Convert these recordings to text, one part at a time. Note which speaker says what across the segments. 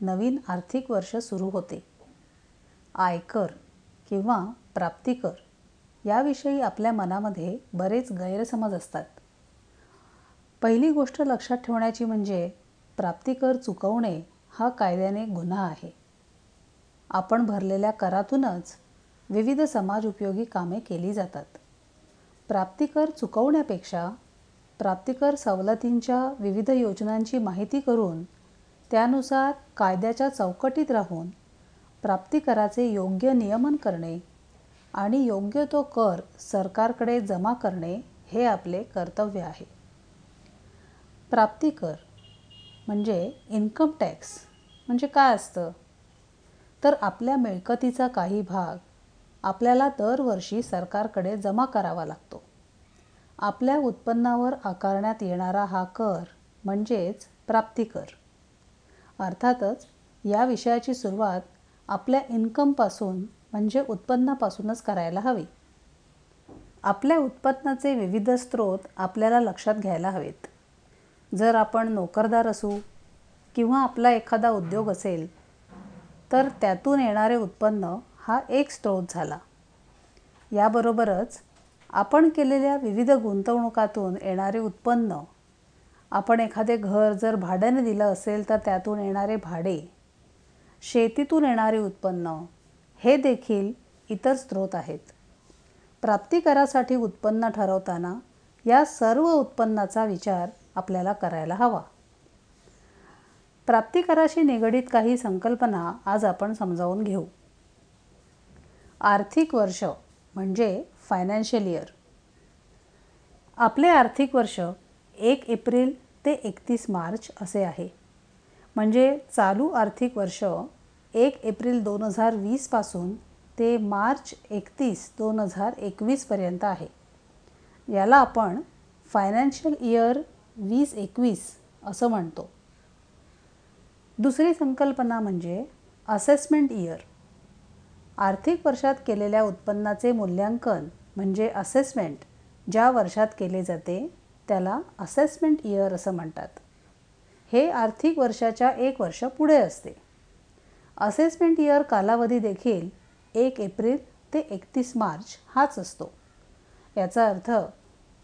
Speaker 1: नवीन आर्थिक वर्ष सुरू होते. आयकर किंवा प्राप्तिकर याविषयी आपल्या मनामध्ये बरेच गैरसमज असतात. पहिली गोष्ट लक्षात ठेवण्याची म्हणजे प्राप्तिकर चुकवणे हा कायद्याने गुन्हा आहे. आपण भरलेल्या करातूनच विविध समाज उपयोगी कामे केली जातात. प्राप्तिकर चुकवण्यापेक्षा प्राप्तिकर सवलतींच्या विविध योजनांची माहिती करून त्यानुसार कायद्याच्या चौकटीत राहून प्राप्तिकराचे योग्य नियमन करणे आणि योग्य तो कर सरकारकडे जमा करणे हे आपले कर्तव्य आहे. प्राप्तिकर म्हणजे इन्कम टॅक्स म्हणजे काय असतं? तर आपल्या मिळकतीचा काही भाग आपल्याला दरवर्षी सरकारकडे जमा करावा लागतो. आपल्या उत्पन्नावर आकारण्यात येणारा हा कर म्हणजेच प्राप्तिकर. अर्थातच या विषयाची सुरुवात आपल्या इन्कमपासून म्हणजे उत्पन्नापासूनच करायला हवी. आपल्या उत्पन्नाचे विविध स्रोत आपल्याला लक्षात घ्यायला हवेत. जर आपण नोकरदार असू किंवा आपला एखादा उद्योग असेल तर त्यातून येणारे उत्पन्न हा एक स्रोत झाला. याबरोबरच आपण केलेल्या विविध गुंतवणुकातून येणारे उत्पन्न आपण एखादे घर जर भाड्याने दिलं असेल तर त्यातून येणारे भाडे शेतीतून येणारे उत्पन्न हे देखील इतर स्रोत आहेत. प्राप्तिकरासाठी उत्पन्न ठरवताना या सर्व उत्पन्नाचा विचार आपल्याला करायला हवा. प्राप्तिकराशी निगडीत काही संकल्पना आज आपण समजावून घेऊ. आर्थिक वर्ष म्हणजे फायनान्शियल इयर. आपले आर्थिक वर्ष एक एप्रिल ते एकतीस मार्च असे आहे. म्हणजे चालू आर्थिक वर्ष एक एप्रिल दोन हजार वीसपासून ते मार्च एकतीस दोन हजार एकवीसपर्यंत आहे. याला आपण फायनान्शियल इयर वीस एकवीस असं म्हणतो. दुसरी संकल्पना म्हणजे असेसमेंट इयर. आर्थिक वर्षात केलेल्या उत्पन्नाचे मूल्यांकन म्हणजे असेसमेंट ज्या वर्षात केले जाते त्याला असेसमेंट इयर असं म्हणतात. हे आर्थिक वर्षाच्या एक वर्ष पुढे असते. असेसमेंट इयर कालावधी देखील एक एप्रिल ते एकतीस मार्च हाच असतो. याचा अर्थ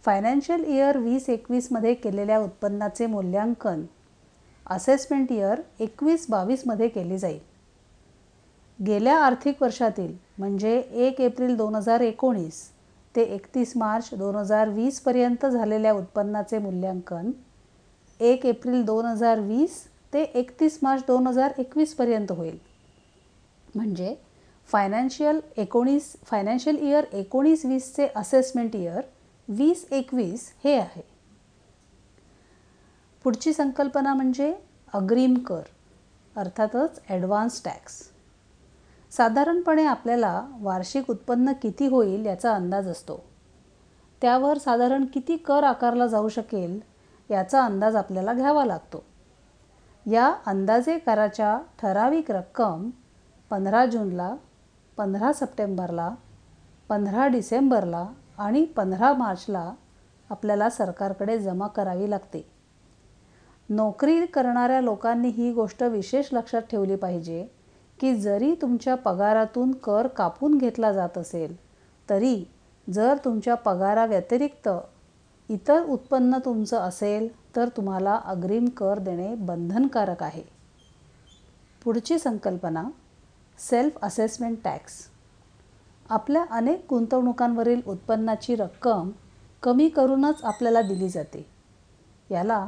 Speaker 1: फायनान्शियल इयर वीस एकवीसमध्ये केलेल्या उत्पन्नाचे मूल्यांकन असेसमेंट इयर एकवीस बावीसमध्ये केले जाईल. गेल्या आर्थिक वर्षातील म्हणजे एक एप्रिल दोन हजार एकोणीस ते एकतीस मार्च दोन हजार वीसपर्यंत झालेल्या उत्पन्नाचे मूल्यांकन. एक एप्रिल दोन हजार वीस ते एकतीस मार्च दोन हजार एकवीसपर्यंत होईल. म्हणजे फायनान्शियल एकोणीस फायनान्शियल इयर एकोणीस वीसचे असेसमेंट इयर वीस एकवीस हे आहे. पुढची संकल्पना म्हणजे अग्रिम कर अर्थातच ॲडव्हान्स टॅक्स साधारणपणे आपल्याला वार्षिक उत्पन्न किती होईल याचा अंदाज असतो. त्यावर साधारण किती कर आकारला जाऊ शकेल याचा अंदाज आपल्याला घ्यावा लागतो. या अंदाजे कराच्या ठराविक रक्कम पंधरा जूनला पंधरा सप्टेंबरला पंधरा डिसेंबरला आणि पंधरा मार्चला आपल्याला सरकारकडे जमा करावी लागते. नोकरी करणाऱ्या लोकांनी ही गोष्ट विशेष लक्षात ठेवली पाहिजे की जरी तुमच्या पगारातून कर कापून घेतला जात असेल तरी जर तुमच्या पगाराव्यतिरिक्त इतर उत्पन्न तुमचं असेल तर तुम्हाला अग्रिम कर देणे बंधनकारक आहे. पुढची संकल्पना सेल्फ असेसमेंट टॅक्स आपल्या अनेक गुंतवणुकांवरील उत्पन्नाची रक्कम कमी करूनच आपल्याला दिली जाते. याला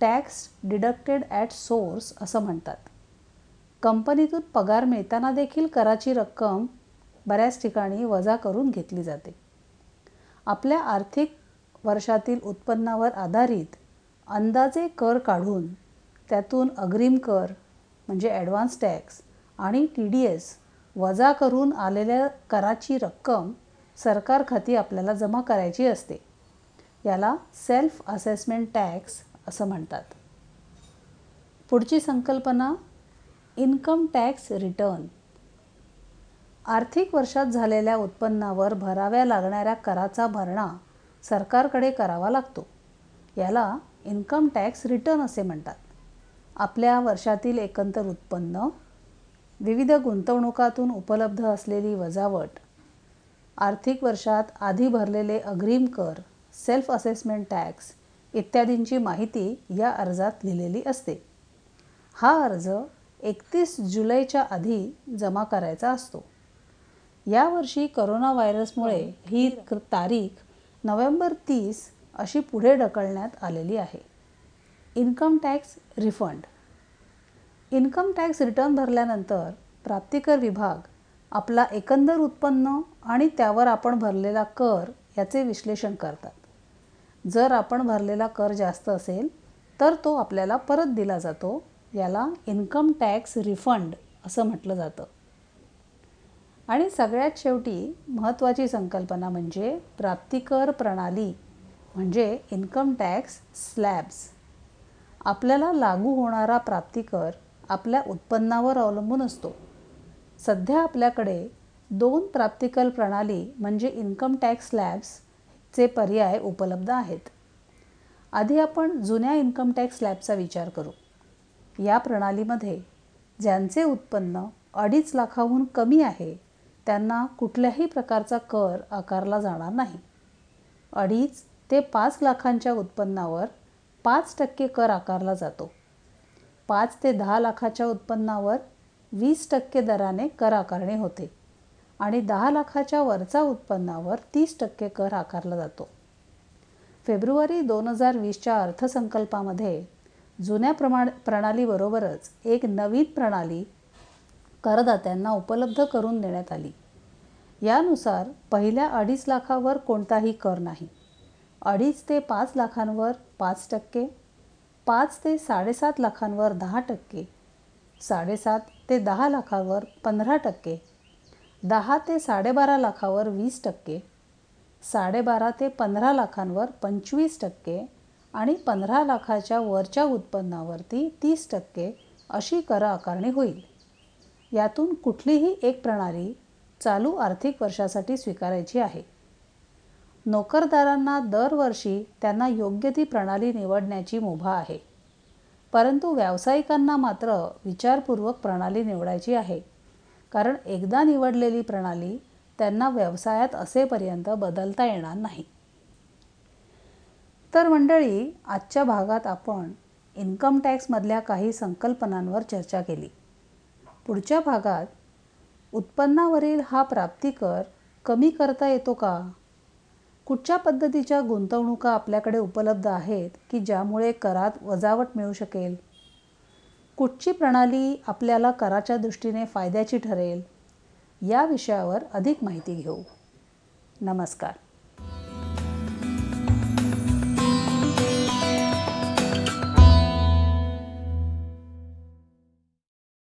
Speaker 1: टॅक्स डिडक्टेड ॲट सोर्स असं म्हणतात. कंपनीतून पगार मिळताना देखील कराची रक्कम बऱ्याच ठिकाणी वजा करून घेतली जाते. आपल्या आर्थिक वर्षातील उत्पन्नावर आधारित अंदाजे कर काढून त्यातून अग्रिम कर म्हणजे ॲडव्हान्स टॅक्स आणि टी डी एस वजा करून आलेल्या कराची रक्कम सरकार खाती आपल्याला जमा करायची असते. याला सेल्फ असेसमेंट टॅक्स असं म्हणतात. पुढची संकल्पना इन्कम टॅक्स रिटर्न. आर्थिक वर्षात झालेल्या उत्पन्नावर भराव्या लागणाऱ्या कराचा भरणा सरकारकडे करावा लागतो. याला इन्कम टॅक्स रिटर्न असे म्हणतात. आपल्या वर्षातील एकंदर उत्पन्न विविध गुंतवणुकातून उपलब्ध असलेली वजावट आर्थिक वर्षात आधी भरलेले अग्रिम कर सेल्फ असेसमेंट टॅक्स इत्यादींची माहिती या अर्जात लिहिलेली असते. हा अर्ज एकतीस जुलैच्या आधी जमा करायचा असतो. यावर्षी करोना व्हायरसमुळे ही तारीख नोव्हेंबर तीस अशी पुढे ढकलण्यात आलेली आहे. Income tax refund. Income tax return भरल्यानंतर प्राप्तिकर विभाग आपला एकंदर उत्पन्न आणि त्यावर आपण भरलेला कर याचे विश्लेषण करतात. जर आपण भरलेला कर जास्त असेल तर तो आपल्याला परत दिला जातो याला इन्कम टॅक्स रिफंड असं म्हटलं जातं. आणि सगळ्यात शेवटी महत्त्वाची संकल्पना म्हणजे प्राप्तिकर प्रणाली म्हणजे इन्कम टॅक्स स्लॅब्स. आपल्याला लागू होणारा प्राप्तिकर आपल्या उत्पन्नावर अवलंबून असतो. सध्या आपल्याकडे दोन प्राप्तिकर प्रणाली म्हणजे इन्कम टॅक्स स्लॅब्सचे पर्याय उपलब्ध आहेत. आधी आपण जुन्या इन्कम टॅक्स स्लॅबचा विचार करू. या प्रणालीमध्ये ज्यांचे उत्पन्न अडीच लाखाहून कमी आहे त्यांना कुठल्याही प्रकारचा कर आकारला जाणार नाही. अडीच ते पाच लाखांच्या उत्पन्नावर पाच टक्के कर आकारला जातो. पाच ते दहा लाखाच्या उत्पन्नावर वीस टक्के दराने कर आकारणे होते आणि दहा लाखाच्या वरचा उत्पन्नावर तीस टक्के कर आकारला जातो. फेब्रुवारी दोन हजार वीसच्या अर्थसंकल्पामध्ये जुन्या प्रमाण प्रणालीबरोबरच एक नवीन प्रणाली करदात्यांना उपलब्ध करून देण्यात आली. यानुसार पहिल्या अडीच लाखावर कोणताही कर नाही. अडीच ते पाच लाखांवर पाच टक्के पाच ते साडेसात लाखांवर दहा टक्के साडेसात ते दहा लाखावर पंधरा टक्के दहा ते साडेबारा लाखावर वीस टक्के साडेबारा ते पंधरा लाखांवर पंचवीस टक्के आणि पंधरा लाखाच्या वरच्या उत्पन्नावरती तीस टक्के अशी कर आकारणी होईल. यातून कुठलीही एक प्रणाली चालू आर्थिक वर्षासाठी स्वीकारायची आहे. नोकरदारांना दरवर्षी त्यांना योग्य ती प्रणाली निवडण्याची मुभा आहे. परंतु व्यावसायिकांना मात्र विचारपूर्वक प्रणाली निवडायची आहे. कारण एकदा निवडलेली प्रणाली त्यांना व्यवसायात असेपर्यंत बदलता येणार नाही. तर मंडळी आजच्या भागात आपण इन्कम टॅक्समधल्या काही संकल्पनांवर चर्चा केली. पुढच्या भागात उत्पन्नावरील हा प्राप्तिकर कमी करता येतो का? कुठच्या पद्धतीच्या गुंतवणुका आपल्याकडे उपलब्ध आहेत की ज्यामुळे करात वजावट मिळू शकेल? कुठची प्रणाली आपल्याला कराच्या दृष्टीने फायद्याची ठरेल? या विषयावर अधिक माहिती घेऊ. नमस्कार.